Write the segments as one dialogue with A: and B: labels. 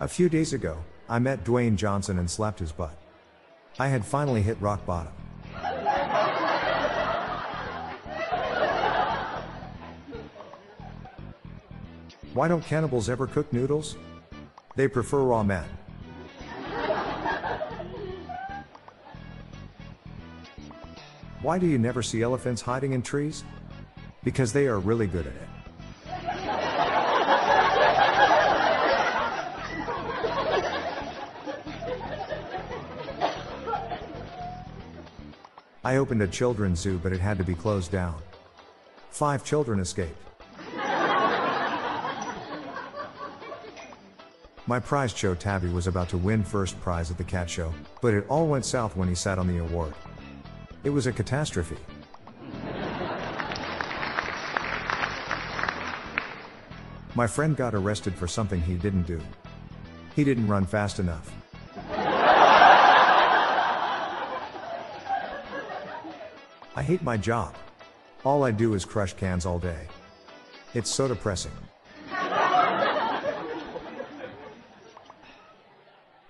A: A few days ago, I met Dwayne Johnson and slapped his butt. I had finally hit rock bottom. Why don't cannibals ever cook noodles? They prefer raw men. Why do you never see elephants hiding in trees? Because they are really good at it. I opened a children's zoo, but it had to be closed down. Five children escaped. My prize show Tabby was about to win first prize at the cat show, but it all went south when he sat on the award. It was a catastrophe. My friend got arrested for something he didn't do. He didn't run fast enough. I hate my job. All I do is crush cans all day. It's so depressing.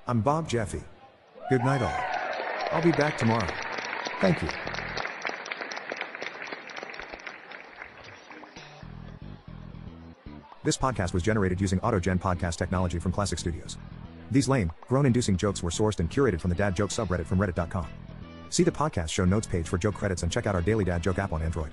A: I'm Bob Jeffy. Good night, all. I'll be back tomorrow. Thank you. This podcast was generated using AutoGen podcast technology from Classic Studios. These lame, groan inducing jokes were sourced and curated from the Dad Joke subreddit from Reddit.com. See the podcast show notes page for joke credits and check out our daily dad joke app on Android.